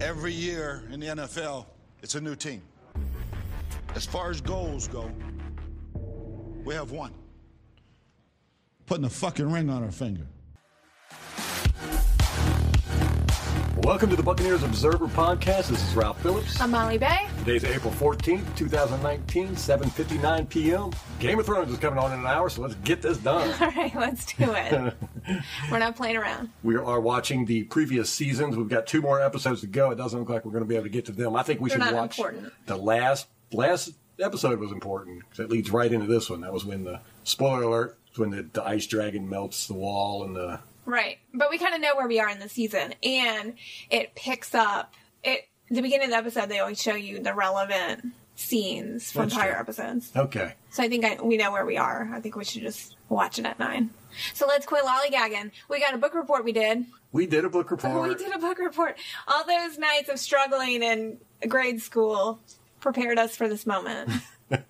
Every year in the NFL, it's a new team. As far as goals go, we have one. Putting a fucking ring on our finger. Welcome to the Buccaneers Observer Podcast. This is Ralph Phillips. I'm Molly Bay. Today's April 14th, 2019, 7.59 p.m. Game of Thrones is coming on in an hour, so let's get this done. All right, let's do it. we're not playing around. We are watching the previous seasons. We've got two more episodes to go. It doesn't look like we're going to be able to get to them. I think we They're should watch important. the last last episode was important because it leads right into this one. That was when the spoiler alert when the, the ice dragon melts the wall and the Right. But we kind of know where we are in the season. And it picks up. It At the beginning of the episode, they always show you the relevant scenes from That's prior true. episodes. okay. So I think I, we know where we are. I think we should just watch it at 9. So let's quit lollygagging. We got a book report we did. We did a book report. We did a book report. All those nights of struggling in grade school prepared us for this moment.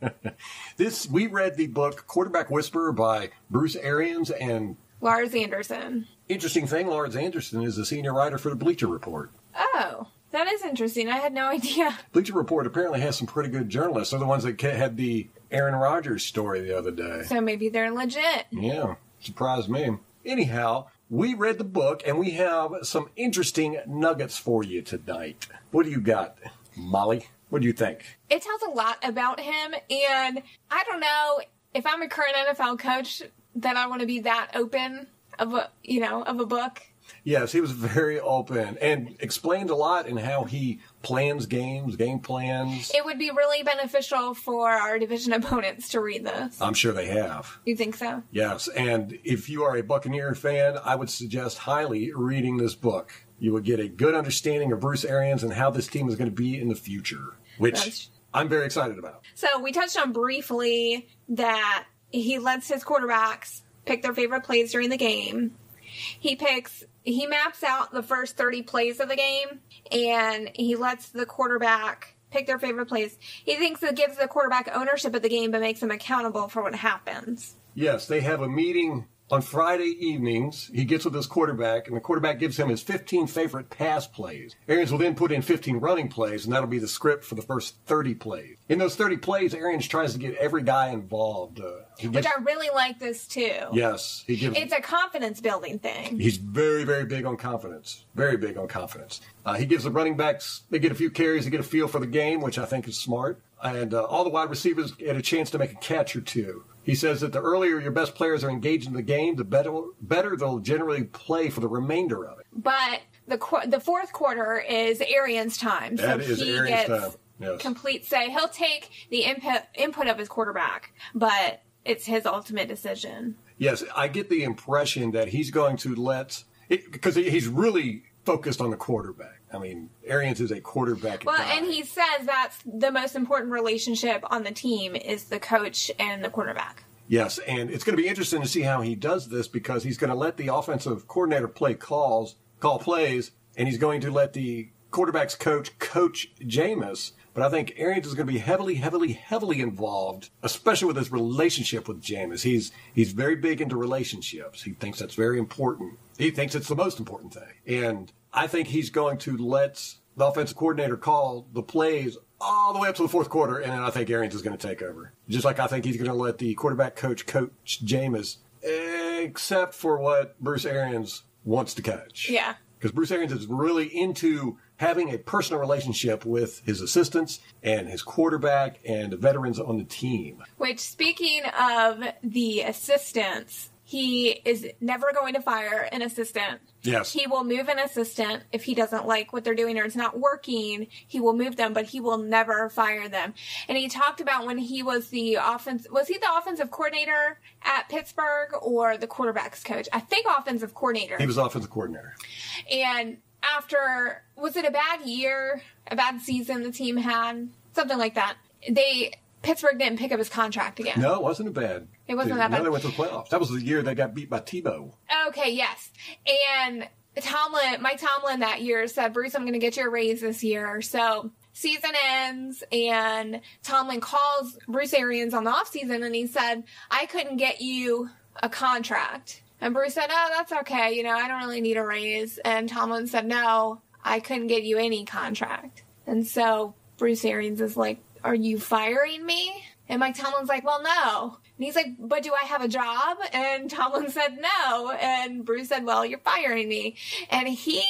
This we read the book Quarterback Whisperer by Bruce Arians and Lars Anderson. interesting thing, Lars Anderson is the senior writer for the Bleacher Report. Oh, that is interesting. I had no idea. Bleacher Report apparently has some pretty good journalists. They're the ones that had the Aaron Rodgers story the other day. So maybe they're legit. Yeah, surprised me. Anyhow, we read the book and we have some interesting nuggets for you tonight. What do you got, Molly? What do you think? It tells a lot about him, and I don't know if I'm a current NFL coach that I want to be that open of a you know of a book. Yes, he was very open and explained a lot in how he plans games, game plans. It would be really beneficial for our division opponents to read this. I'm sure they have. You think so? Yes, and if you are a Buccaneer fan, I would suggest highly reading this book. You would get a good understanding of Bruce Arians and how this team is going to be in the future, which That's- I'm very excited about. So we touched on briefly that he lets his quarterbacks pick their favorite plays during the game. He picks, he maps out the first 30 plays of the game and he lets the quarterback pick their favorite plays. He thinks it gives the quarterback ownership of the game but makes them accountable for what happens. Yes, they have a meeting on Friday evenings. He gets with his quarterback, and the quarterback gives him his 15 favorite pass plays. Arians will then put in 15 running plays, and that'll be the script for the first 30 plays. In those 30 plays, Arians tries to get every guy involved. Uh, he Which I really like this too. yes, he gives. It's a confidence building thing. He's very, very big on confidence. Very big on confidence. Uh, he gives the running backs, they get a few carries they get a feel for the game, which I think is smart. And uh, all the wide receivers get a chance to make a catch or two. He says that the earlier your best players are engaged in the game, the better, better they'll generally play for the remainder of it. But the qu- the fourth quarter is Arians' time, so That is he Arians' gets time, yes. complete say. He'll take the input input of his quarterback, but it's his ultimate decision. Yes, I get the impression that he's going to let, because he's really focused on the quarterback. I mean, Arians is a quarterback. Well, guy. and he says that's the most important relationship on the team is the coach and the quarterback. Yes, and it's going to be interesting to see how he does this because he's going to let the offensive coordinator play calls, call plays, and he's going to let the quarterback's coach coach Jameis. But I think Arians is going to be heavily, heavily, heavily involved, especially with his relationship with Jameis. He's he's very big into relationships. He thinks that's very important. He thinks it's the most important thing, and I think he's going to let the offensive coordinator call the plays all the way up to the fourth quarter, and then I think Arians is going to take over. Just like I think he's going to let the quarterback coach coach Jameis, except for what Bruce Arians wants to coach. Yeah. Because Bruce Arians is really into having a personal relationship with his assistants and his quarterback and the veterans on the team. Which, speaking of the assistants, he is never going to fire an assistant. Yes. He will move an assistant if he doesn't like what they're doing or it's not working. He will move them, but he will never fire them. And he talked about when he was the offense, was he the offensive coordinator at Pittsburgh or the quarterbacks coach? I think offensive coordinator. He was offensive coordinator. And after, was it a bad year, a bad season the team had? Something like that. They, Pittsburgh didn't pick up his contract again. No, it wasn't a bad. It wasn't that no, bad. they went to the playoffs. That was the year they got beat by Tebow. Okay, yes. And Tomlin, Mike Tomlin that year said, Bruce, I'm going to get you a raise this year. So season ends and Tomlin calls Bruce Arians on the offseason and he said, I couldn't get you a contract. And Bruce said, Oh, that's okay. You know, I don't really need a raise. And Tomlin said, No, I couldn't get you any contract. And so Bruce Arians is like, Are you firing me? And Mike Tomlin's like, Well, no. And he's like, But do I have a job? And Tomlin said, No. And Bruce said, Well, you're firing me. And he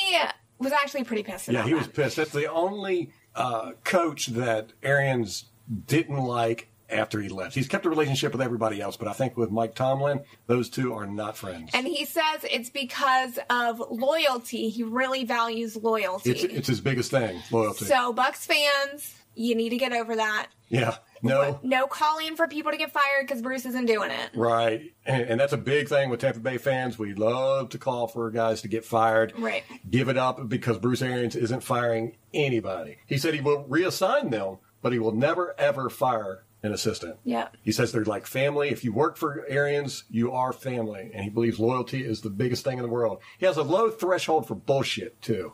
was actually pretty pissed Yeah, he was that. pissed. That's the only uh, coach that Arians didn't like after he left. He's kept a relationship with everybody else, but I think with Mike Tomlin, those two are not friends. And he says it's because of loyalty. He really values loyalty. it's it's his biggest thing, loyalty. so, Bucks fans, you need to get over that. yeah, no, No calling for people to get fired because Bruce isn't doing it. right, and, and that's a big thing with Tampa Bay fans. We love to call for guys to get fired. Right. Give it up because Bruce Arians isn't firing anybody. He said he will reassign them, but he will never ever fire an assistant. Yeah. He says they're like family. If you work for Arians, you are family. And he believes loyalty is the biggest thing in the world. He has a low threshold for bullshit, too.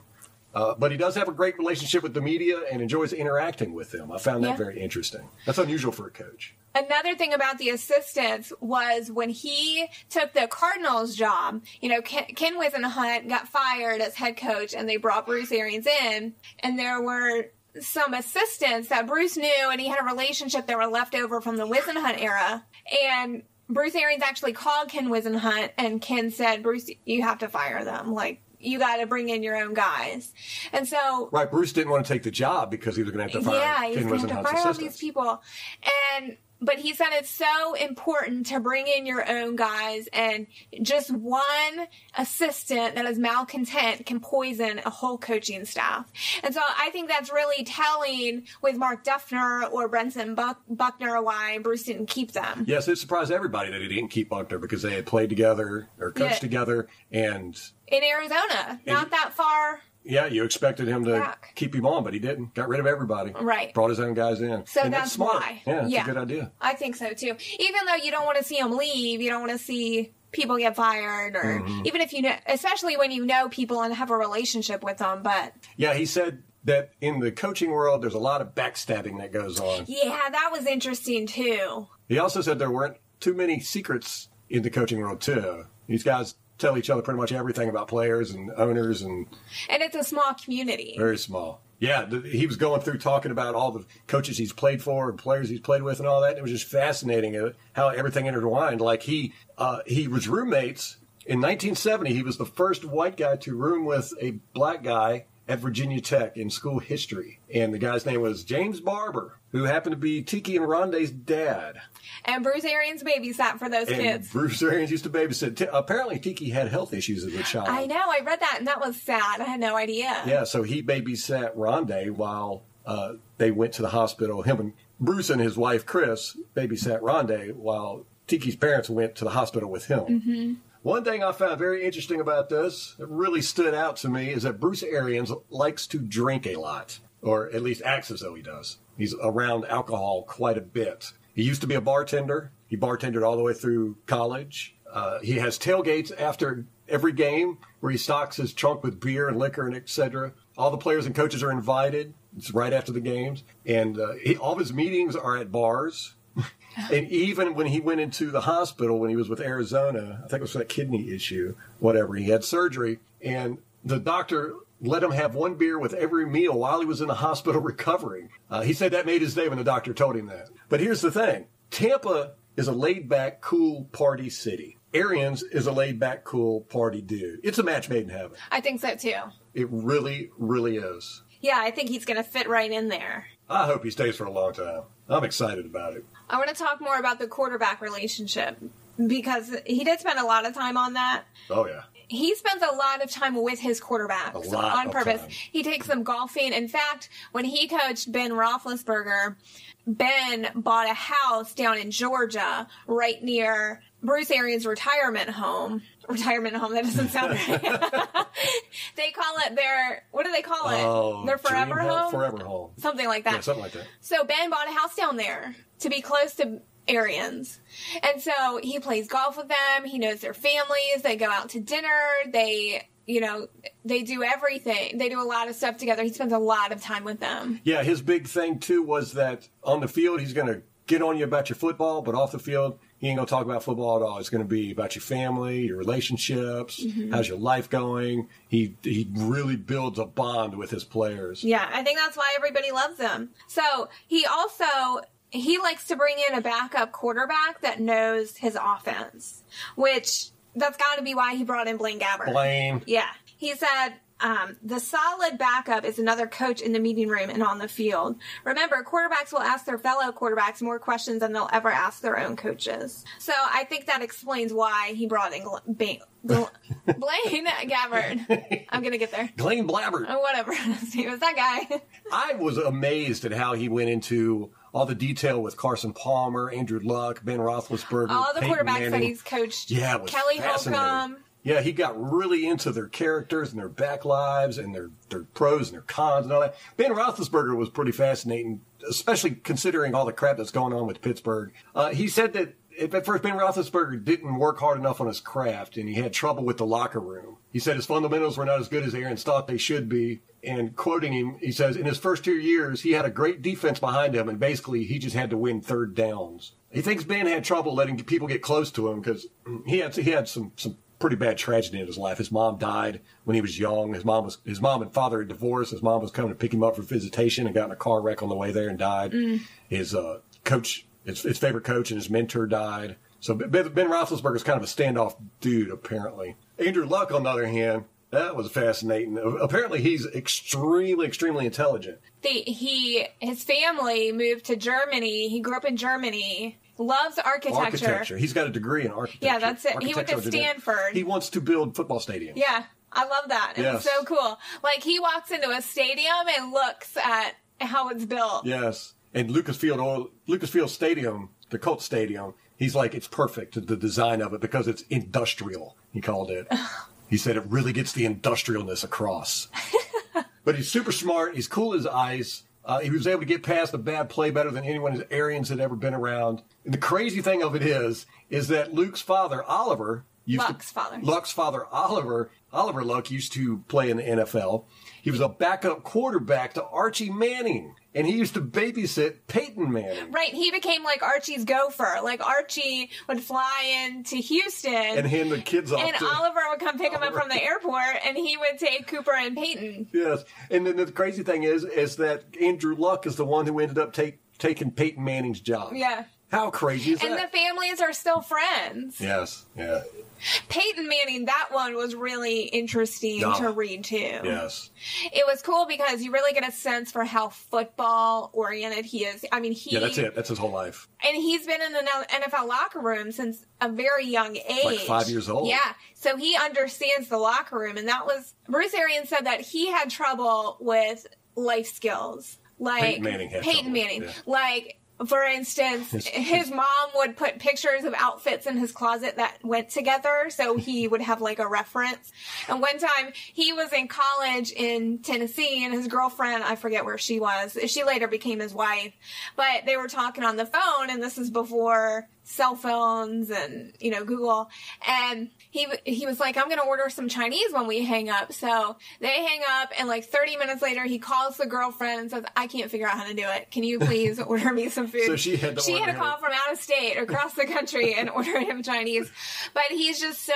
Uh, but he does have a great relationship with the media and enjoys interacting with them. I found that Yeah. very interesting. That's unusual for a coach. Another thing about the assistants was when he took the Cardinals job, you know, Ken, Ken Whisenhunt got fired as head coach and they brought Bruce Arians in and there were some assistants that Bruce knew and he had a relationship that were left over from the Whisenhunt era. And Bruce Arians actually called Ken Whisenhunt and Ken said, Bruce, you have to fire them. Like, you got to bring in your own guys. And so Right, Bruce didn't want to take the job because he was going to have to fire yeah, he's Ken going to have to Whisenhunt's fire all these people. And but he said it's so important to bring in your own guys, and just one assistant that is malcontent can poison a whole coaching staff. And so I think that's really telling with Mark Duffner or Brentson Buck- Buckner why Bruce didn't keep them. Yes, it surprised everybody that he didn't keep Buckner because they had played together or coached Yeah. together. And In Arizona, not that far. yeah, you expected him to Back. keep him on, but he didn't. Got rid of everybody. Right. Brought his own guys in. So and that's smart. why. Yeah, that's Yeah. a good idea. I think so too. Even though you don't want to see them leave, you don't want to see people get fired, or Mm-hmm. even if you know, especially when you know people and have a relationship with them. But Yeah, he said that in the coaching world, there's a lot of backstabbing that goes on. yeah, that was interesting too. He also said there weren't too many secrets in the coaching world, too. These guys tell each other pretty much everything about players and owners and And it's a small community. very small. Yeah, th- he was going through talking about all the coaches he's played for and players he's played with and all that. It was just fascinating uh, how everything intertwined. Like he uh, he was roommates in 1970. He was the first white guy to room with a black guy at Virginia Tech in school history, and the guy's name was James Barber, who happened to be Tiki and Rondé's dad. And Bruce Arians babysat for those And kids. Bruce Arians used to babysit. T- apparently, Tiki had health issues as a child. I know. I read that, and that was sad. I had no idea. Yeah, so he babysat Rondé while uh, they went to the hospital. Him and Bruce and his wife Chris babysat Rondé while Tiki's parents went to the hospital with him. Mm-hmm. One thing I found very interesting about this that really stood out to me is that Bruce Arians likes to drink a lot, or at least acts as though he does. He's around alcohol quite a bit. He used to be a bartender. He bartended all the way through college. Uh, he has tailgates after every game where he stocks his trunk with beer and liquor and etc. All the players and coaches are invited. It's right after the games, and uh, he, all of his meetings are at bars. And even when he went into the hospital when he was with Arizona, I think it was for that kidney issue, whatever, he had surgery, and the doctor let him have one beer with every meal while he was in the hospital recovering. Uh, he said that made his day when the doctor told him that. But here's the thing Tampa is a laid back, cool party city. Arians is a laid back, cool party dude. It's a match made in heaven. I think so too. It really, really is. Yeah, I think he's going to fit right in there. I hope he stays for a long time. I'm excited about it. I want to talk more about the quarterback relationship because he did spend a lot of time on that. Oh, yeah. he spends a lot of time with his quarterbacks on purpose. time. He takes them golfing. In fact, when he coached Ben Roethlisberger, Ben bought a house down in Georgia, right near Bruce Arians' retirement home. Retirement home. That doesn't sound right. they call it their. What do they call it? Oh, their forever dream home. Forever home. Something like that. Yeah, something like that. So Ben bought a house down there to be close to Arians. And so he plays golf with them. He knows their families. They go out to dinner. They, you know, they do everything. They do a lot of stuff together. He spends a lot of time with them. Yeah, his big thing too was that on the field he's going to get on you about your football, but off the field he ain't gonna talk about football at all. It's gonna be about your family, your relationships, mm-hmm. how's your life going. He he really builds a bond with his players. Yeah, I think that's why everybody loves him. So he also he likes to bring in a backup quarterback that knows his offense, which that's got to be why he brought in Blaine Gabbert. Blaine. Yeah, he said. Um, the solid backup is another coach in the meeting room and on the field. Remember, quarterbacks will ask their fellow quarterbacks more questions than they'll ever ask their own coaches. So I think that explains why he brought in Gl- ba- Gl- Blaine Gabbert. I'm gonna get there. Blaine Blabbert. Oh, whatever. He was that guy. I was amazed at how he went into all the detail with Carson Palmer, Andrew Luck, Ben Roethlisberger, All the Peyton quarterbacks that he's coached. Yeah, Kelly. Holcomb. Yeah, he got really into their characters and their back lives and their, their pros and their cons and all that. Ben Roethlisberger was pretty fascinating, especially considering all the crap that's going on with Pittsburgh. Uh, he said that at first Ben Roethlisberger didn't work hard enough on his craft and he had trouble with the locker room. He said his fundamentals were not as good as Arians thought they should be. And quoting him, he says, in his first two years, he had a great defense behind him and basically he just had to win third downs. He thinks Ben had trouble letting people get close to him because he had he had some some pretty bad tragedy in his life. His mom died when he was young. His mom was his mom and father had divorced. His mom was coming to pick him up for visitation and got in a car wreck on the way there and died. His uh, coach, his, his favorite coach and his mentor died. So Ben, Ben Roethlisberger is kind of a standoff dude, apparently. Andrew Luck, on the other hand, that was fascinating. Apparently, he's extremely, extremely intelligent. The, he his family moved to Germany. He grew up in Germany. Loves architecture. Architecture. He's got a degree in architecture. Yeah, that's it. He went to. Stanford. He wants to build football stadiums. Yeah, I love that. It's Yes. so cool. Like he walks into a stadium and looks at how it's built. Yes. And Lucas Lucasfield, Oil- Lucasfield Stadium, the Colts Stadium, he's like, it's perfect, the design of it, because it's industrial, he called it. he said it really gets the industrialness across. but he's super smart. He's cool as ice. Uh, he was able to get past a bad play better than anyone his Arians had ever been around. And the crazy thing of it is, is that Luke's father, Oliver, used Luck's to, father. Luck's father, Oliver, Oliver Luck used to play in the NFL. He was a backup quarterback to Archie Manning, and he used to babysit Peyton Manning. Right, he became like Archie's gopher. Like Archie would fly into Houston And hand the kids off and Oliver would come pick him up from the airport, and he would take Cooper and Peyton. Yes, and then the crazy thing is, is that Andrew Luck is the one who ended up take, taking Peyton Manning's job. Yeah. How crazy is And the families are still friends. yes. Yeah. Peyton Manning, that one was really interesting Yeah. to read too. Yes. It was cool because you really get a sense for how football oriented he is. I mean, he Yeah, that's it. That's his whole life. and he's been in the NFL locker room since a very young age. Like five years old. Yeah. So he understands the locker room. And that was, Bruce Arians said that he had trouble with life skills. Like, Peyton Manning had Peyton Manning. yeah. Like, for instance, his mom would put pictures of outfits in his closet that went together, so he would have like a reference. And one time he was in college in Tennessee, and his girlfriend, I forget where she was, she later became his wife, but they were talking on the phone, and this is before cell phones and you know Google, and he he was like, "I'm gonna order some Chinese when we hang up." So they hang up, and like 30 minutes later, he calls the girlfriend and says, "I can't figure out how to do it. Can you please order me some food?" So she had to she had to call from out of state across the country and order him Chinese, but he's just so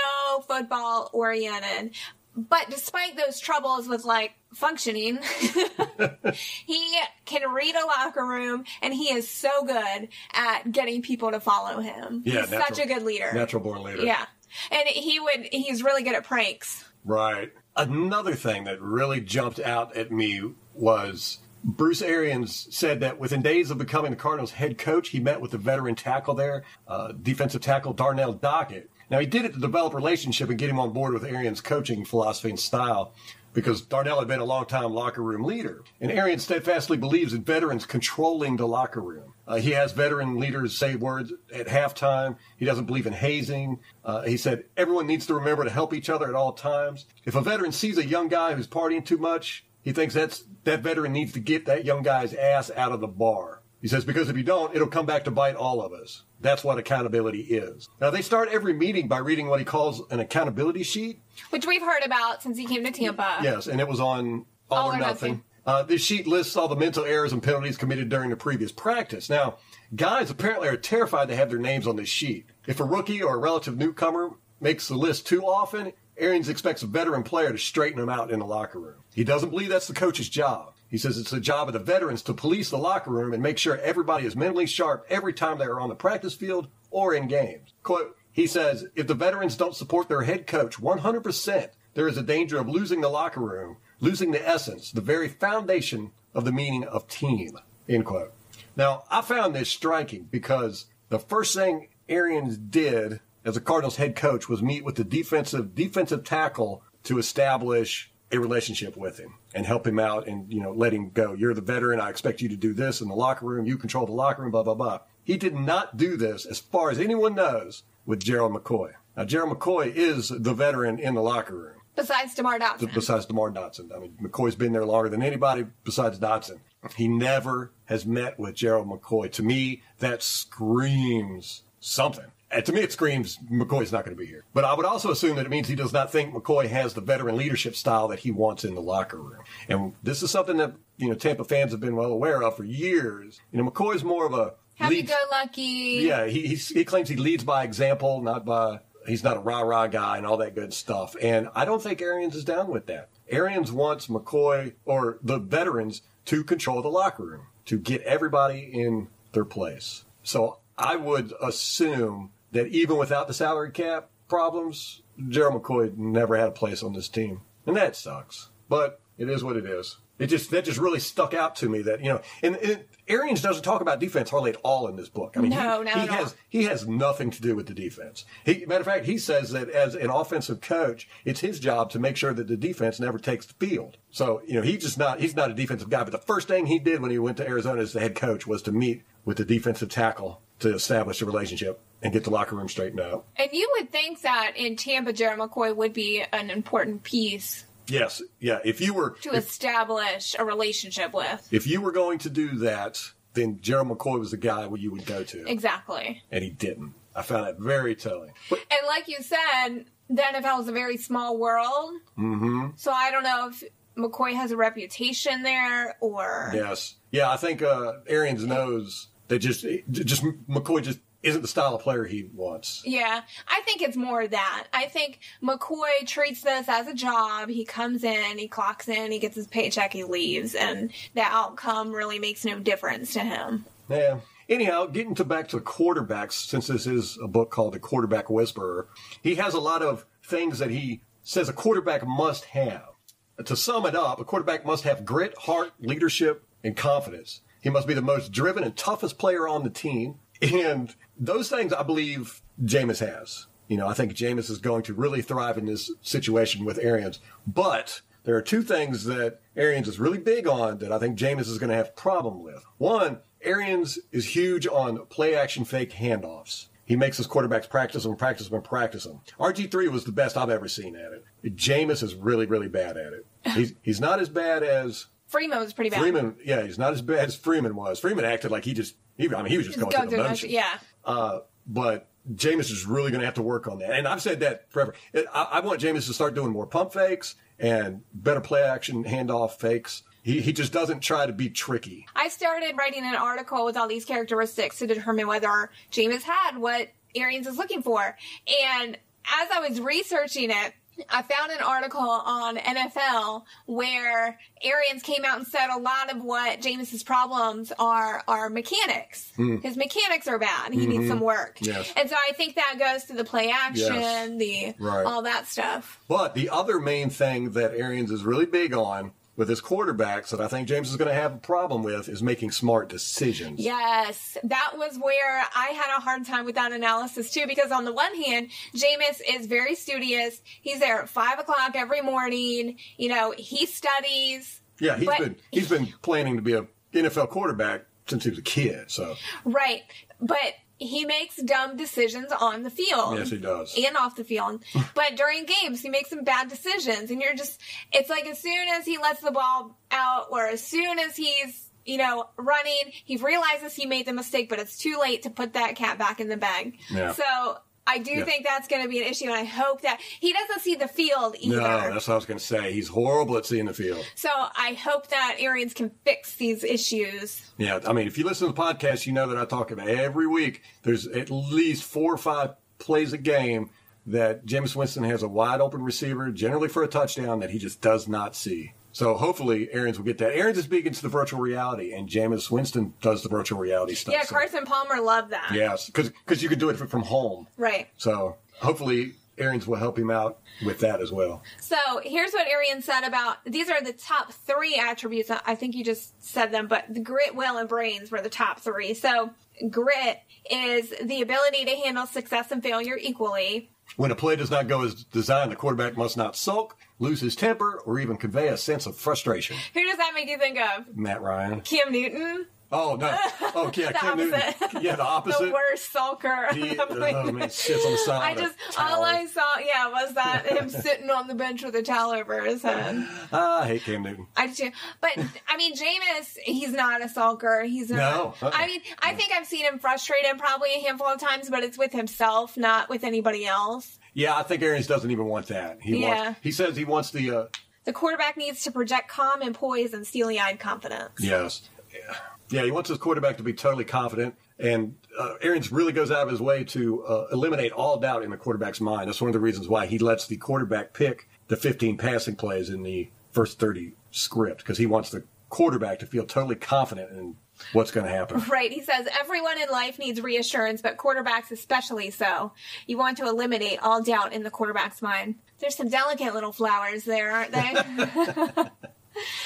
football oriented. But despite those troubles with like functioning, he can read a locker room and he is so good at getting people to follow him. Yeah, he's natural- such a good leader. Natural born leader. Yeah. And he would, he's really good at pranks. Right. Another thing that really jumped out at me was Bruce Arians said that within days of becoming the Cardinals head coach, he met with the veteran tackle there, uh, defensive tackle Darnell Dockett. Now, he did it to develop a relationship and get him on board with Arians' coaching philosophy and style because Darnell had been a longtime locker room leader. And Arians steadfastly believes in veterans controlling the locker room. Uh, he has veteran leaders say words at halftime. He doesn't believe in hazing. Uh, he said everyone needs to remember to help each other at all times. If a veteran sees a young guy who's partying too much, he thinks that's that veteran needs to get that young guy's ass out of the bar. He says because if you don't, it'll come back to bite all of us. That's what accountability is. Now they start every meeting by reading what he calls an accountability sheet. Which we've heard about since he came to Tampa. Yes, and it was on All, or Nothing. Uh, this sheet lists all the mental errors and penalties committed during the previous practice. Now, guys apparently are terrified to have their names on this sheet. If a rookie or a relative newcomer makes the list too often, Arians expects a veteran player to straighten them out in the locker room. He doesn't believe that's the coach's job. He says it's the job of the veterans to police the locker room and make sure everybody is mentally sharp every time they are on the practice field or in games. Quote, he says, if the veterans don't support their head coach 100%, there is a danger of losing the locker room, losing the essence, the very foundation of the meaning of team. End quote. Now, I found this striking because the first thing Arians did as a Cardinals head coach was meet with the defensive defensive tackle to establish a relationship with him and help him out and you know let him go. You're the veteran. I expect you to do this in the locker room. You control the locker room. Blah blah blah. He did not do this, as far as anyone knows, with Gerald McCoy. Now Gerald McCoy is the veteran in the locker room. Besides DeMar Dotson. Besides DeMar Dotson. I mean, McCoy's been there longer than anybody besides Dotson. He never has met with Gerald McCoy. To me, that screams something. And to me, it screams McCoy's not going to be here. But I would also assume that it means he does not think McCoy has the veteran leadership style that he wants in the locker room. And this is something that, you know, Tampa fans have been well aware of for years. You know, McCoy's more of a Happy lead- go lucky. yeah, he, he's, he claims he leads by example, not by, he's not a rah rah guy and all that good stuff. And I don't think Arians is down with that. Arians wants McCoy or the veterans to control the locker room, to get everybody in their place. So I would assume that even without the salary cap problems, Gerald McCoy never had a place on this team. And that sucks. But it is what it is. It just that just really stuck out to me that you know, and, and Arians doesn't talk about defense hardly at all in this book. I mean, No, he, he has he has nothing to do with the defense. He, matter of fact, he says that as an offensive coach, it's his job to make sure that the defense never takes the field. So you know, he's just not he's not a defensive guy. But the first thing he did when he went to Arizona as the head coach was to meet with the defensive tackle to establish a relationship and get the locker room straightened out. And you would think that in Tampa, Jerry McCoy would be an important piece Yes, yeah. If you were to if, establish a relationship with. if you were going to do that, then Gerald McCoy was the guy you would go to, Exactly. and he didn't. I found that very telling. But And like you said, the NFL is a very small world. Mm-hmm. So I don't know if McCoy has a reputation there or. yes, yeah, I think uh, Arians knows that just just McCoy just isn't the style of player he wants. Yeah, I think it's more that. I think McCoy treats this as a job. He comes in, he clocks in, he gets his paycheck, he leaves, and the outcome really makes no difference to him. Yeah. Anyhow, getting to back to quarterbacks, since this is a book called The Quarterback Whisperer, he has a lot of things that he says a quarterback must have. To sum it up, a quarterback must have grit, heart, leadership, and confidence. He must be the most driven and toughest player on the team. And those things I believe Jameis has. You know, I think Jameis is going to really thrive in this situation with Arians. But there are two things that Arians is really big on that I think Jameis is going to have problem with. One, Arians is huge on play action fake handoffs. He makes his quarterbacks practice them, practice them, practice them. RG3 was the best I've ever seen at it. Jameis is really, really bad at it. He's, he's not as bad as Freeman was pretty bad. Freeman. Yeah, he's not as bad as Freeman was. Freeman acted like he just, he, I mean, he was just going go through the through motions. motion- yeah. Uh, but Jameis is really going to have to work on that. And I've said that forever. I, I want Jameis to start doing more pump fakes and better play action handoff fakes. He, he just doesn't try to be tricky. I started writing an article with all these characteristics to determine whether Jameis had what Arians is looking for. And as I was researching it, I found an article on NFL where Arians came out and said a lot of what Jameis's problems are are mechanics. Hmm. His mechanics are bad. He needs mm-hmm. some work. Yes. And so I think that goes to the play action, Yes. the Right. all that stuff. But the other main thing that Arians is really big on with his quarterbacks that I think Jameis is going to have a problem with is making smart decisions. Yes, that was where I had a hard time with that analysis too, because on the one hand, Jameis is very studious. He's there at five o'clock every morning. You know, he studies. Yeah, he's been he's been planning to be a NFL quarterback since he was a kid. So Right. But he makes dumb decisions on the field. yes, he does. And off the field. but during games, he makes some bad decisions. And you're just, it's like as soon as he lets the ball out or as soon as he's, you know, running, he realizes he made the mistake, but it's too late to put that cat back in the bag. Yeah. So I do Yeah. think that's going to be an issue, and I hope that he doesn't see the field either. No, that's what I was going to say. He's horrible at seeing the field. so I hope that Arians can fix these issues. Yeah, I mean, if you listen to the podcast, you know that I talk about every week. There's at least four or five plays a game that Jameis Winston has a wide open receiver, generally for a touchdown, that he just does not see. So hopefully Arians will get that. Arians is big into the virtual reality, and Jameis Winston does the virtual reality stuff. Yeah, So- Carson Palmer loved that. Yes, because you can do it from home. Right. So hopefully Arians will help him out with that as well. So here's what Arians said about these are the top three attributes. I think you just said them, but the grit, will, and brains were the top three. So grit is the ability to handle success and failure equally. When a play does not go as designed, the quarterback must not sulk, lose his temper, or even convey a sense of frustration. Who does that make you think of? Matt Ryan. Cam Newton? Oh no! Oh yeah, Cam Newton. Yeah, the opposite. The worst sulker. Oh man, sits on the side. I just all I saw, yeah, was that him sitting on the bench with a towel over his head. Ah, I hate Cam Newton. I do, but I mean, Jameis, he's not a sulker. He's not. No, uh-uh. I mean, I think I've seen him frustrated probably a handful of times, but it's with himself, not with anybody else. Yeah, I think Arians doesn't even want that. He Yeah. wants. He says he wants the. Uh, The quarterback needs to project calm and poise and steely-eyed confidence. yes. Yeah. Yeah, he wants his quarterback to be totally confident, and uh, Arians really goes out of his way to uh, eliminate all doubt in the quarterback's mind. That's one of the reasons why he lets the quarterback pick the 15 passing plays in the first 30 script because he wants the quarterback to feel totally confident in what's going to happen. Right. He says everyone in life needs reassurance, but quarterbacks especially so. You want to eliminate all doubt in the quarterback's mind. There's some delicate little flowers there, aren't they?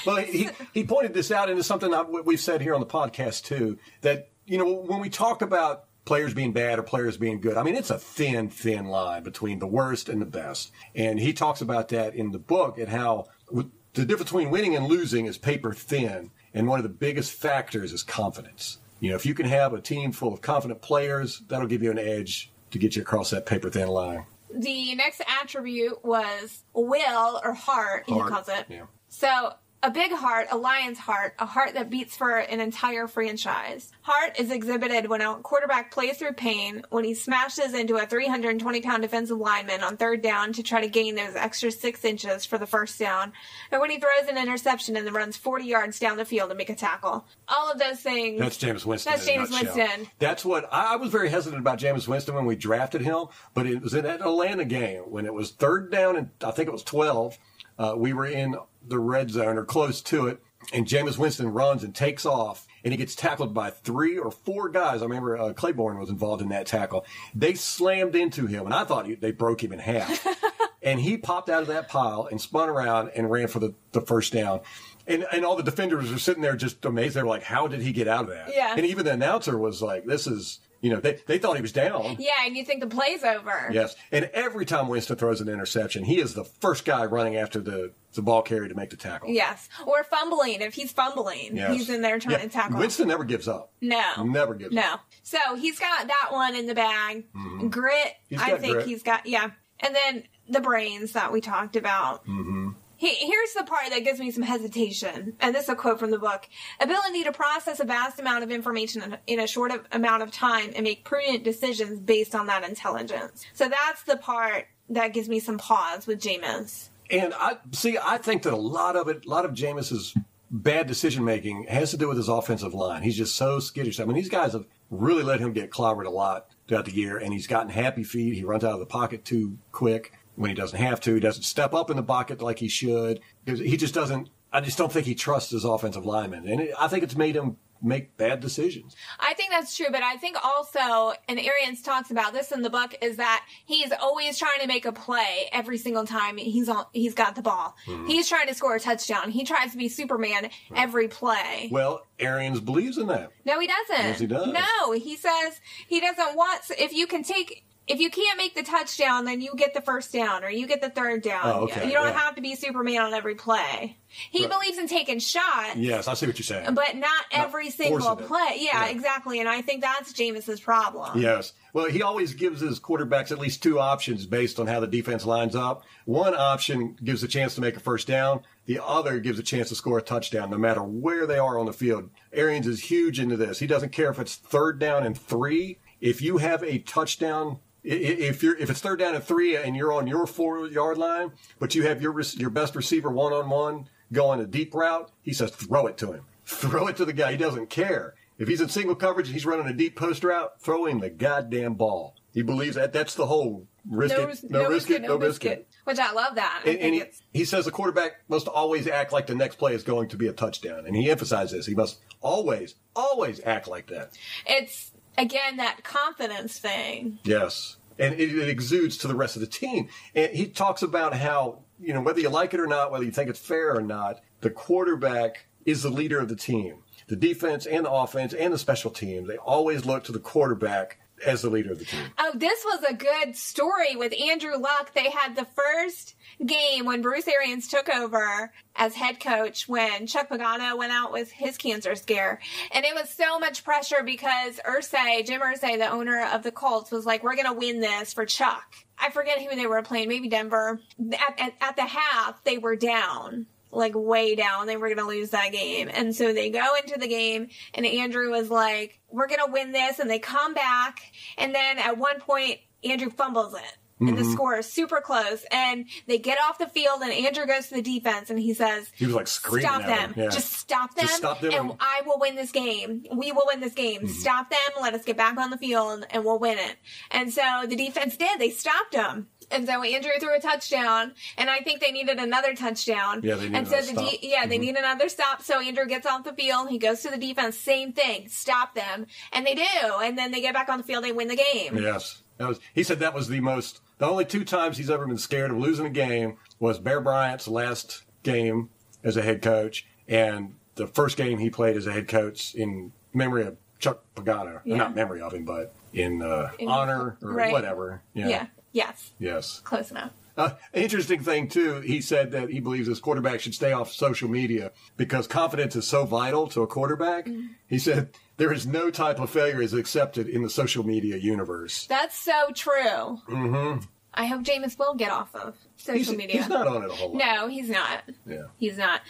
Well, he, he pointed this out, into something that we've said here on the podcast too. That you know, when we talk about players being bad or players being good, I mean, it's a thin, thin line between the worst and the best. And he talks about that in the book and how the difference between winning and losing is paper thin, and one of the biggest factors is confidence. You know, if you can have a team full of confident players, that'll give you an edge to get you across that paper thin line. the next attribute was will or heart, he calls it. yeah. So a big heart, a lion's heart, a heart that beats for an entire franchise. Heart is exhibited when a quarterback plays through pain, when he smashes into a 320 pound defensive lineman on third down to try to gain those extra six inches for the first down, or when he throws an interception and then runs 40 yards down the field to make a tackle. All of those things. That's Jameis Winston. That's Jameis. Winston. That's what I, I was very hesitant about Jameis Winston when we drafted him, but it was in that Atlanta game when it was third down and I think it was twelve. Uh, we were in the red zone or close to it, and Jameis Winston runs and takes off, and he gets tackled by three or four guys. I remember uh, Claiborne was involved in that tackle. They slammed into him, and I thought he, they broke him in half. and he popped out of that pile and spun around and ran for the, the first down. And, and all the defenders were sitting there just amazed. They were like, how did he get out of that? Yeah. And even the announcer was like, this is, you know, they, they thought he was down. Yeah, and you think the play's over. Yes. And every time Winston throws an interception, he is the first guy running after the, the ball carrier to make the tackle. Yes. Or fumbling. If he's fumbling, Yes. he's in there trying Yeah. to tackle. Winston never gives up. No. Never gives No. up. No. So he's got that one in the bag. Grit, Mm-hmm. He's I think grit. he's got, yeah. And then the brains that we talked about. Mm-hmm. He, here's the part that gives me some hesitation. And this is a quote from the book. Ability to process a vast amount of information in, in a short amount of time and make prudent decisions based on that intelligence. So that's the part that gives me some pause with Jameis. And I see. I think that a lot of it, a lot of Jameis's bad decision making has to do with his offensive line. He's just so skittish. I mean, these guys have really let him get clobbered a lot throughout the year, and he's gotten happy feet. He runs out of the pocket too quick when he doesn't have to. He doesn't step up in the pocket like he should. He just doesn't. I just don't think he trusts his offensive linemen, and it, I think it's made him make bad decisions. I think that's true, but I think also, and Arians talks about this in the book, is that he's always trying to make a play every single time he's on, he's got the ball. Mm-hmm. He's trying to score a touchdown. He tries to be Superman every play. Well, Arians believes in that. No, he doesn't. Yes, he does. No, he says he doesn't want. If you can take, if you can't make the touchdown, then you get the first down or you get the third down. Oh, okay, You don't yeah. have to be Superman on every play. He Right. believes in taking shots. Yes, I see what you're saying. But not every single play. Yeah, Yeah. exactly. And I think that's Jameis's problem. Yes. Well, he always gives his quarterbacks at least two options based on how the defense lines up. One option gives a chance to make a first down. The other gives a chance to score a touchdown, no matter where they are on the field. Arians is huge into this. He doesn't care if it's third down and three. If you have a touchdown If you're if it's third down and three and you're on your four yard line, but you have your your best receiver one on one going a deep route, he says throw it to him, throw it to the guy. He doesn't care if he's in single coverage and he's running a deep post route, throw him the goddamn ball. He believes that that's the whole risk No, it, no, risk it, no biscuit. Which I love that. I And, and he, he says the quarterback must always act like the next play is going to be a touchdown. And he emphasizes this. He must always, always act like that. it's again that confidence thing. Yes. And it, it exudes to the rest of the team. And he talks about how, you know, whether you like it or not, whether you think it's fair or not, the quarterback is the leader of the team. The defense and the offense and the special teams, they always look to the quarterback as the leader of the team. Oh, this was a good story with Andrew Luck. They had the first game when Bruce Arians took over as head coach when Chuck Pagano went out with his cancer scare. And it was so much pressure because Irsay, Jim Irsay, the owner of the Colts, was like, we're going to win this for Chuck. I forget who they were playing, maybe Denver. At, at, at the half, they were down. Like way down, they were gonna lose that game. And so they go into the game, and Andrew was like, We're gonna win this. And they come back, and then at one point, Andrew fumbles it. And the score is super close. And they get off the field, and Andrew goes to the defense, and he says, He was like screaming Stop them. Yeah. Just stop them. Just stop them And and- I will win this game. We will win this game. Mm-hmm. Stop them. Let us get back on the field, and we'll win it. And so the defense did. They stopped them. And so Andrew threw a touchdown, and I think they needed another touchdown. Yeah, they needed And so another the stop. Mm-hmm. yeah, they need another stop. So Andrew gets off the field. He goes to the defense. Same thing. Stop them, and they do. And then they get back on the field. They win the game. Yes. That was, he said that was the most, the only two times he's ever been scared of losing a game was Bear Bryant's last game as a head coach and the first game he played as a head coach in memory of Chuck Pagano. Yeah. Not memory of him, but in, uh, In- honor or right. whatever. Yeah. yeah. Yes. Yes. Close enough. Uh, interesting thing too, he said that he believes his quarterback should stay off social media because confidence is so vital to a quarterback. Mm-hmm. He said there is no type of failure is accepted in the social media universe. That's so true. Mm-hmm. I hope Jameis will get off of social He's, media. he's not on it a whole lot. No, he's not. Yeah. He's not.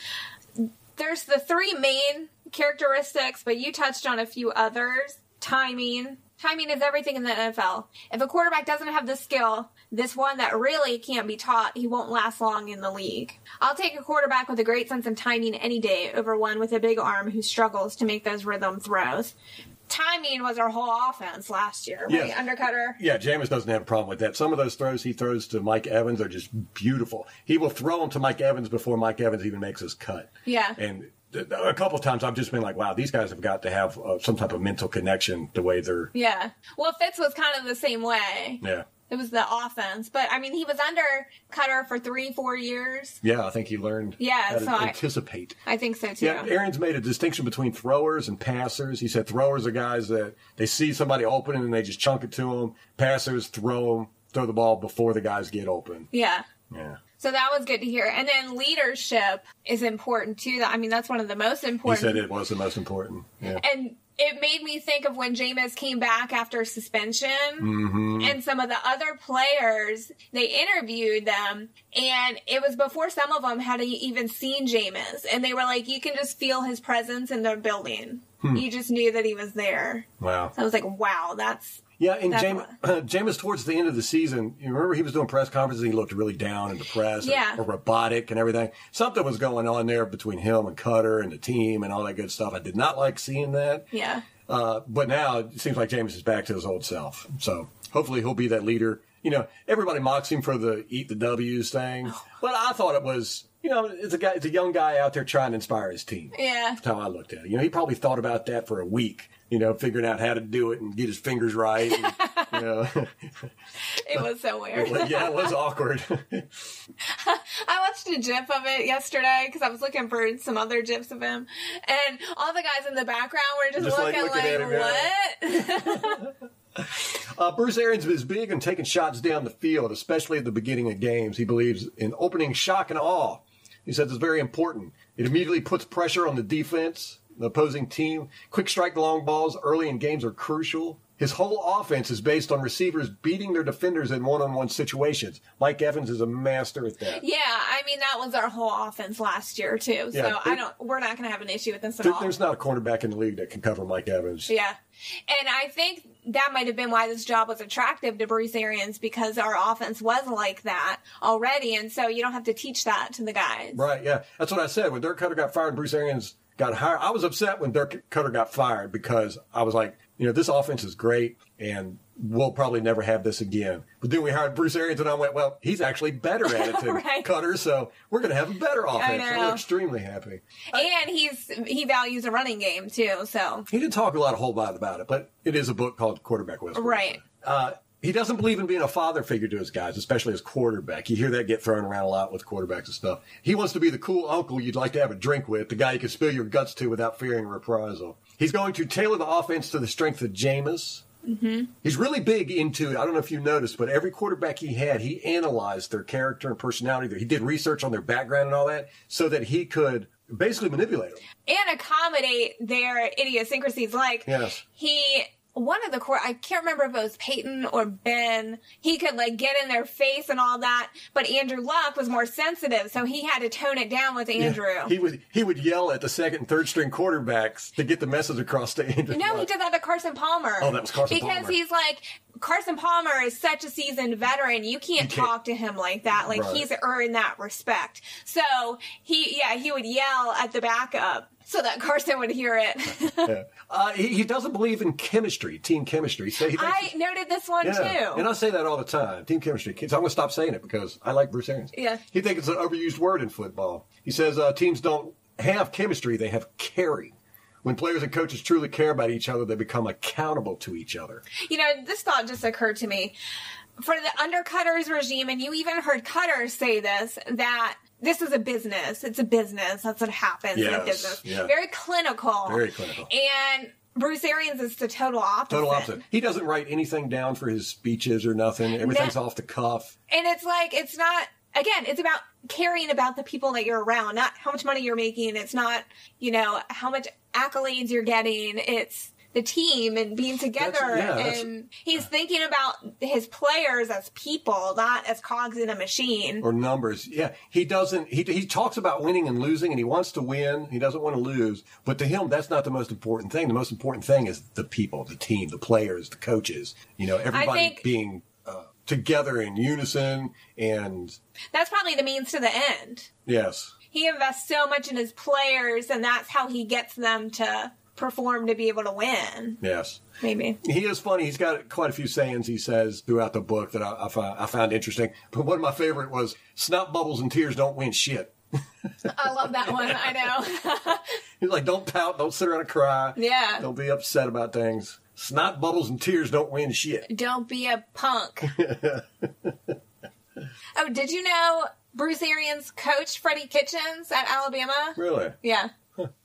There's the three main characteristics, but you touched on a few others. Timing. Timing is everything in the NFL. If a quarterback doesn't have the skill, this one that really can't be taught, he won't last long in the league. I'll take a quarterback with a great sense of timing any day over one with a big arm who struggles to make those rhythm throws. Timing was our whole offense last year, right? Yes. Under Koetter. Yeah, Jameis doesn't have a problem with that. Some of those throws he throws to Mike Evans are just beautiful. He will throw them to Mike Evans before Mike Evans even makes his cut. Yeah. And a couple of times I've just been like, wow, these guys have got to have uh, some type of mental connection the way they're. Yeah. Well, Fitz was kind of the same way. Yeah. It was the offense, but I mean, he was under Koetter for three, four years. Yeah, I think he learned Yeah, so I- anticipate. I think so too. Yeah, Arians made a distinction between throwers and passers. He said throwers are guys that they see somebody open and they just chunk it to them. Passers throw them, throw the ball before the guys get open. yeah. Yeah. So that was good to hear. And then leadership is important too. I mean, that's one of the most important. He said it was the most important. Yeah. And it made me think of when Jameis came back after suspension Mm-hmm. and some of the other players, they interviewed them and it was before some of them had even seen Jameis and they were like, you can just feel his presence in the building. Hmm. You just knew that he was there. Wow. So I was like, wow, that's Yeah, and Jameis, uh, Jameis towards the end of the season, you remember he was doing press conferences. He looked really down and depressed, or- Yeah. or, robotic and everything. Something was going on there between him and Koetter and the team and all that good stuff. I did not like seeing that. yeah. Uh, but now it seems like Jameis is back to his old self. So hopefully he'll be that leader. You know, everybody mocks him for the eat the W's thing, Oh. but I thought it was, you know, it's a guy, it's a young guy out there trying to inspire his team. Yeah. That's how I looked at it. You know, he probably thought about that for a week. You know, figuring out how to do it and get his fingers right. And, you know, It was so weird. yeah, it was awkward. I watched a gif of it yesterday because I was looking for some other gifs of him, and all the guys in the background were just, Just, looking like, looking at him, "What?" Uh, Bruce Arians is big on taking shots down the field, especially at the beginning of games. He believes in opening shock and awe. He says it's very important. It immediately puts pressure on the defense, the opposing team. Quick strike long balls early in games are crucial. his whole offense is based on receivers beating their defenders in one-on-one situations. Mike Evans is a master at that. Yeah, I mean that was our whole offense last year too. So Yeah, I don't. We're not going to have an issue with this at There- all. there's not a cornerback in the league that can cover Mike Evans. Yeah. And I think that might have been why this job was attractive to Bruce Arians because our offense was like that already. And so you don't have to teach that to the guys. Right, yeah. That's what I said. When Dirk Koetter got fired Bruce Arians got hired, I was upset when Dirk Koetter got fired because I was like, you know, this offense is great and we'll probably never have this again. But then we hired Bruce Arians and I went, well, he's actually better at it than Right. Koetter, so we're going to have a better offense. We're extremely happy. And he's he values a running game too. So He didn't talk a lot, a whole lot about it, but it is a book called Quarterback Whisperer. Right. Uh, he doesn't believe in being a father figure to his guys, especially as quarterback. You hear that get thrown around a lot with quarterbacks and stuff. He wants to be the cool uncle you'd like to have a drink with, the guy you can spill your guts to without fearing reprisal. He's going to tailor the offense to the strength of Jameis. Mm-hmm. He's really big into it. I don't know if you noticed, but every quarterback he had, he analyzed their character and personality. He did research on their background and all that so that he could basically manipulate them. and accommodate their idiosyncrasies. Like Yes. he one of the core I can't remember if it was Peyton or Ben. He could like get in their face and all that, but Andrew Luck was more sensitive, so he had to tone it down with Andrew. He would he would yell at the second and third string quarterbacks to get the message across to Andrew. No, he Luck. did that to Carson Palmer. Oh, that was Carson because Palmer. he's like Carson Palmer is such a seasoned veteran. You can't, You can't- talk to him like that. Like Right. he's earned that respect. So he, yeah, he would yell at the backup so that Carson would hear it. Yeah. Uh, he, he doesn't believe in chemistry, team chemistry. So I noted this one yeah. too. And I say that all the time, team chemistry. So I'm going to stop saying it because I like Bruce Arians. Yeah. He thinks it's an overused word in football. He says uh, teams don't have chemistry; they have caring. When players and coaches truly care about each other, they become accountable to each other. You know, this thought just occurred to me. For the under Koetter's regime, and you even heard Koetter say this, that this is a business. It's a business. That's what happens in a business. yeah. Very clinical. Very clinical. And Bruce Arians is the total opposite. Total opposite. He doesn't write anything down for his speeches or nothing. Everything's off the cuff. And it's like, it's not, again, it's about caring about the people that you're around, not how much money you're making. It's not, you know, how much accolades you're getting. It's the team and being together. yeah, and he's thinking about his players as people, not as cogs in a machine. or numbers. Yeah, he doesn't. He he talks about winning and losing, and he wants to win. He doesn't want to lose. But to him, that's not the most important thing. The most important thing is the people, the team, the players, the coaches. You know, everybody think- being uh, together in unison. And That's probably the means to the end. yes, He invests so much in his players, and that's how he gets them to perform to be able to win. yes. Maybe. He is funny. He's got quite a few sayings he says throughout the book that I, I, found, I found interesting. But one of my favorite was "Snot bubbles and tears don't win shit." I love that one. I know. He's like, "Don't pout, don't sit around and cry, Yeah. don't be upset about things. Snot bubbles and tears don't win shit." Don't be a punk. oh, did you know Bruce Arians coached Freddie Kitchens at Alabama? Really? Yeah.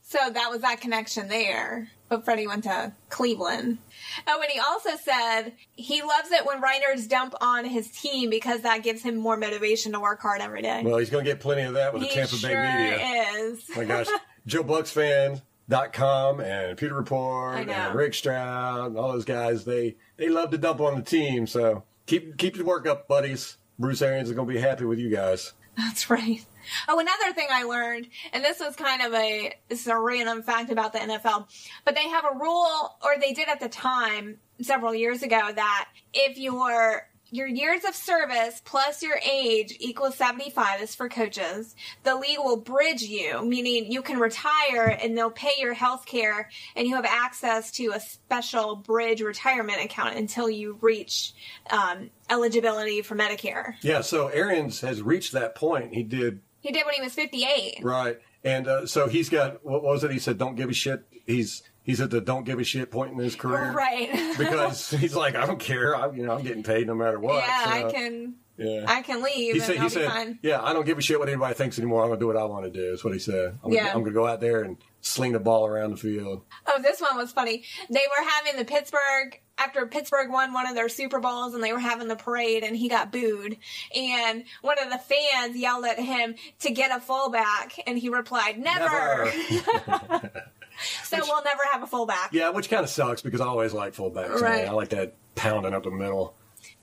So that was that connection there. But Freddie went to Cleveland. Oh, and he also said he loves it when writers dump on his team because that gives him more motivation to work hard every day. Well, he's going to get plenty of that with he the Tampa sure Bay media. is. Oh my gosh, Joe Bucs fan. Dot com and Pewter Report and Rick Stroud and all those guys they they love to dump on the team so keep keep the work up buddies Bruce Arians is gonna be happy with you guys That's right. Oh, another thing I learned, and this was kind of a this is a random fact about the NFL, but they have a rule, or they did at the time several years ago, that if your your years of service plus your age equals 75 is for coaches the league will bridge you meaning you can retire and they'll pay your health care and you have access to a special bridge retirement account until you reach um, eligibility for medicare. Yeah so Arians has reached that point. He did he did when he was 58 right and uh, so he's got what was it he said don't give a shit he's he's at the don't give a shit point in his career Right. because he's like I don't care I, you know I'm getting paid no matter what yeah, so, I can. yeah I can leave He and said, he be said, fine. yeah, I don't give a shit what anybody thinks anymore. I'm going to do what I want to do. Is what he said. I'm Yeah. Gonna, I'm going to go out there and sling the ball around the field. Oh, this one was funny. They were having the Pittsburgh after Pittsburgh won one of their Super Bowls and they were having the parade and he got booed. And one of the fans yelled at him to get a fullback and he replied, Never. Never. so we'll never have a fullback. Yeah, which kind of sucks because I always like fullbacks. Right. I like that pounding up the middle.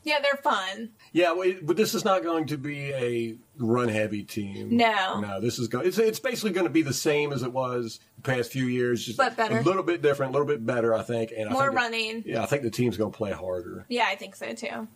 Yeah, they're fun. Yeah, well, but this is not going to be a run-heavy team. No. no. This is going. It's, it's basically going to be the same as it was the past few years, just But better. a little bit different, a little bit better, I think. And I More think that- running. yeah, I think the team's going to play harder. Yeah, I think so too.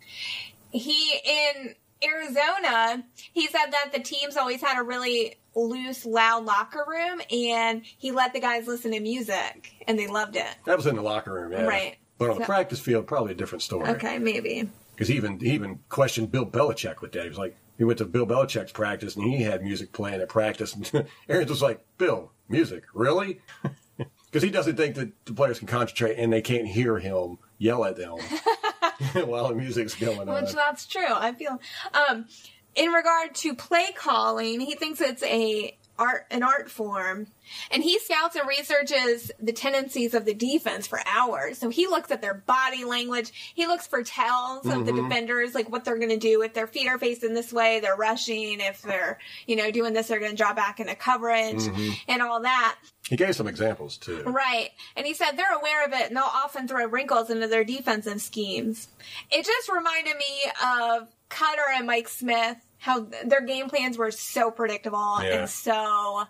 He in Arizona, he said that the team's always had a really loose, loud locker room, and he let the guys listen to music, and they loved it. That was in the locker room, yeah. Right. But on the practice field, probably a different story. Okay, maybe. Because he even he even questioned Bill Belichick with that. He was like, he went to Bill Belichick's practice and he had music playing at practice, and Arians was like, Bill, music, really? Because he doesn't think that the players can concentrate and they can't hear him yell at them while the music's going on. Which that's true. I feel. Um, in regard to play calling, he thinks it's a art an art form, and he scouts and researches the tendencies of the defense for hours. So he looks at their body language. He looks for tells of the mm-hmm. defenders, like what they're going to do if their feet are facing this way, they're rushing. If they're you know doing this, they're going to drop back into coverage mm-hmm. and all that. He gave some examples too. Right. And he said they're aware of it and they'll often throw wrinkles into their defensive schemes. It just reminded me of Koetter and Mike Smith, how their game plans were so predictable Yeah. and so.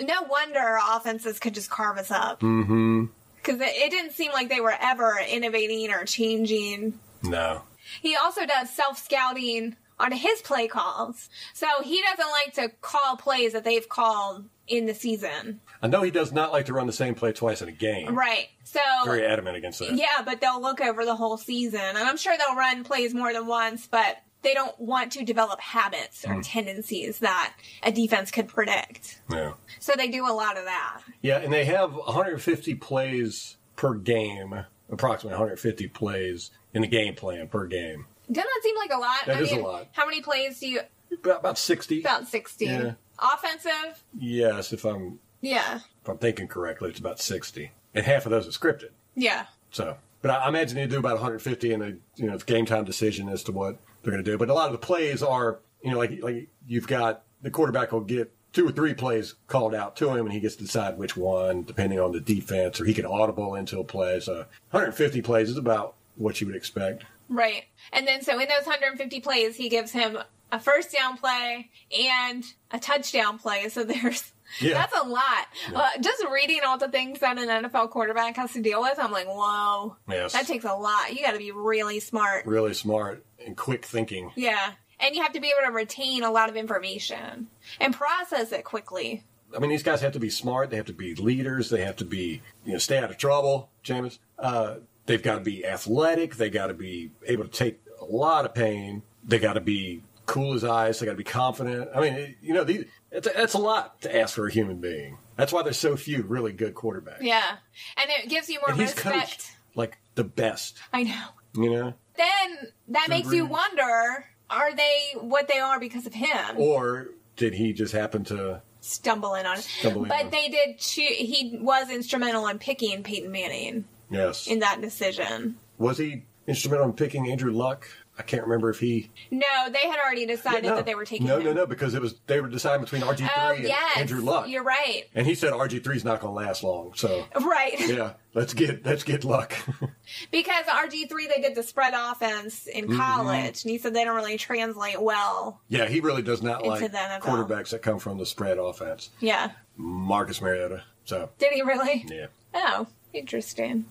No wonder offenses could just carve us up. Mm-hmm. Because it, it didn't seem like they were ever innovating or changing. No. He also does self scouting on his play calls. So he doesn't like to call plays that they've called in the season. I know he does not like to run the same play twice in a game. Right. So Very adamant against that. Yeah, but they'll look over the whole season. And I'm sure they'll run plays more than once, but they don't want to develop habits or hmm. tendencies that a defense could predict. Yeah. So they do a lot of that. Yeah, and they have 150 plays per game, approximately 150 plays in the game plan per game. Doesn't that seem like a lot? That I is a lot. How many plays do you? About, about 60. About 60. Yeah. Offensive? Yes, if I'm Yeah. if I'm thinking correctly, it's about 60, and half of those are scripted. Yeah. So, but I I imagine they do about 150, and a you know it's game time decision as to what they're going to do. But a lot of the plays are you know like like you've got the quarterback will get two or three plays called out to him, and he gets to decide which one depending on the defense, or he can audible into a play. So 150 plays is about what you would expect. Right. And then so in those 150 plays, he gives him a first down play and a touchdown play. So there's Yeah. that's a lot. Uh, just reading all the things that an NFL quarterback has to deal with, I'm like, whoa, Yes. that takes a lot. You got to be really smart. Really smart and quick thinking. Yeah. And you have to be able to retain a lot of information and process it quickly. I mean, these guys have to be smart. They have to be leaders. They have to be, you know, stay out of trouble, Jameis. Uh, they've got to be athletic. They got to be able to take a lot of pain. They got to be cool as ice. They got to be confident. I mean, you know, these, it's a, that's a lot to ask for a human being. That's why there's so few really good quarterbacks. Yeah. And it gives you more and he's respect. coached like the best, I know. you know? Then that makes you wonder are they what they are because of him? Or did he just happen to, stumble in on it. Stumbling but on. they did choo- he was instrumental in picking Peyton Manning yes. in that decision. Was he instrumental in picking Andrew Luck? I can't remember if he No, they had already decided no. that they were taking No, him. no, no, because it was they were deciding between RG three Oh and yes, Andrew Luck, you're right. and he said RG 3s not going to last long. So Right, yeah, let's get let's get Luck. because RG three they did the spread offense in Mm-hmm. college, and he said they don't really translate well. yeah, he really does not like quarterbacks that come from the spread offense. Yeah, Marcus Mariota. So did he really? yeah, Oh, interesting.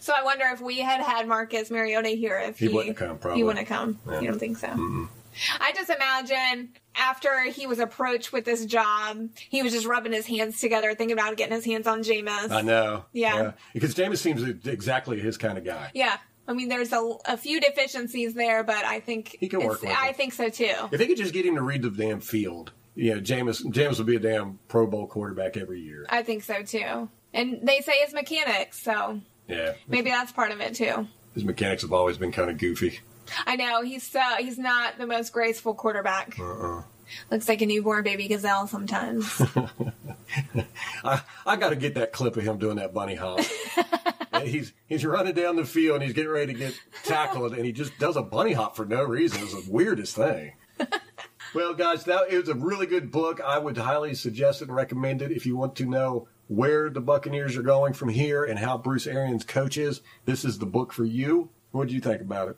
So I wonder if we had had Marcus Mariota here, if He he, wouldn't come, probably. He wouldn't come. Yeah. You don't think so? I just imagine after he was approached with this job, he was just rubbing his hands together, thinking about getting his hands on Jameis. I know. Yeah. because Jameis seems exactly his kind of guy. Yeah. I mean, there's a, a few deficiencies there, but I think He can work with I it. think so too. If they could just get him to read the damn field, you know, Jameis Jameis would be a damn Pro Bowl quarterback every year. I think so too. And they say it's mechanics, so Yeah, maybe that's part of it too. his mechanics have always been kind of goofy. I know he's so he's not the most graceful quarterback. Uh-uh. Looks like a newborn baby gazelle sometimes. I, I got to get that clip of him doing that bunny hop. He's he's running down the field and he's getting ready to get tackled and he just does a bunny hop for no reason. It's the weirdest thing. well, guys, that is a really good book. I would highly suggest it and recommend it if you want to know where the Buccaneers are going from here and how Bruce Arians coaches, this is the book for you. What do you think about it?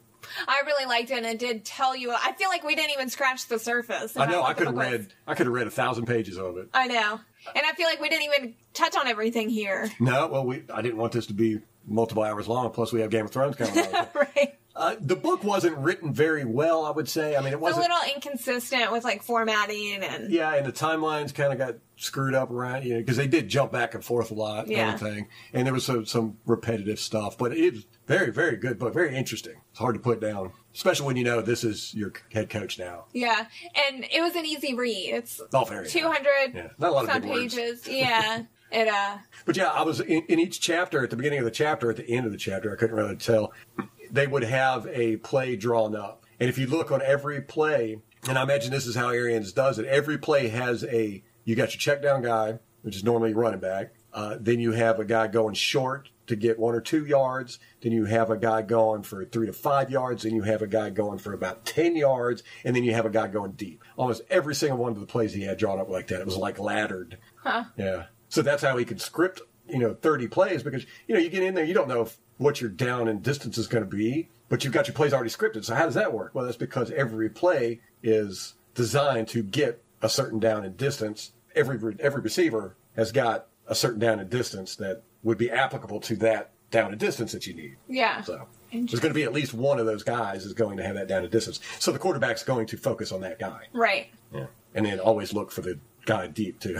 I really liked it, and it did tell you. I feel like we didn't even scratch the surface. I know. I could have was. read. I could have read a thousand pages of it. I know, and I feel like we didn't even touch on everything here. No, well, we. I didn't want this to be multiple hours long. Plus, we have Game of Thrones coming right. Uh, the book wasn't written very well. I would say. I mean, it was a little inconsistent with like formatting and Yeah, and the timelines kind of got screwed up around, you know, because they did jump back and forth a lot and Yeah. everything. And there was some, some repetitive stuff, but it was very, very good book, very interesting. It's hard to put down, especially when you know this is your head coach now. yeah, and it was an easy read. It's Oh, very. two hundred Yeah, not a lot of some words. pages. Yeah, it uh But yeah, I was in, in each chapter, at the beginning of the chapter, at the end of the chapter, I couldn't really tell. They would have a play drawn up. And if you look on every play, and I imagine this is how Arians does it, every play has a, you got your check down guy, which is normally running back. Uh, then you have a guy going short to get one or two yards. Then you have a guy going for three to five yards. Then you have a guy going for about 10 yards. And then you have a guy going deep. Almost every single one of the plays he had drawn up like that. It was like laddered. Huh. Yeah. So that's how he could script, you know, 30 plays because, you know, you get in there, you don't know if, what your down and distance is going to be, but you've got your plays already scripted. So how does that work? Well, that's because every play is designed to get a certain down and distance. Every, every receiver has got a certain down and distance that would be applicable to that down and distance that you need. yeah. So there's going to be at least one of those guys is going to have that down and distance. So the quarterback's going to focus on that guy. Right. Yeah. And then always look for the guy deep too.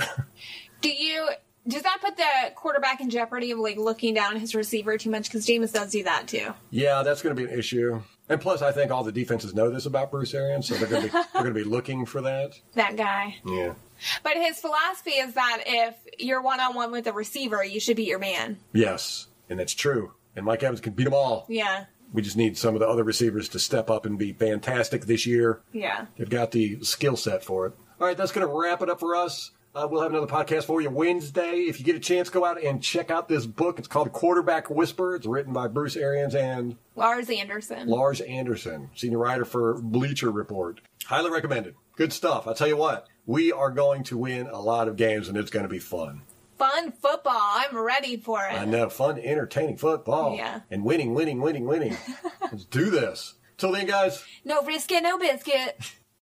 Do you does that put the quarterback in jeopardy of like looking down his receiver too much? Because Jameis does do that too. Yeah, that's going to be an issue. And plus, I think all the defenses know this about Bruce Arians, so they're going to be they're going to be looking for that. That guy. Yeah. But his philosophy is that if you're one on one with a receiver, you should beat your man. Yes, and that's true. And Mike Evans can beat them all. Yeah. We just need some of the other receivers to step up and be fantastic this year. Yeah. They've got the skill set for it. All right, that's going to wrap it up for us. Uh, we'll have another podcast for you Wednesday. If you get a chance, go out and check out this book. It's called Quarterback Whisper. It's written by Bruce Arians and Lars Anderson. Lars Anderson, senior writer for Bleacher Report. Highly recommended. Good stuff. I'll tell you what, we are going to win a lot of games and it's going to be fun. Fun football. I'm ready for it. I know, fun, entertaining football. Yeah. And winning, winning, winning, winning. Let's do this. Till then, guys, No brisket, no biscuit.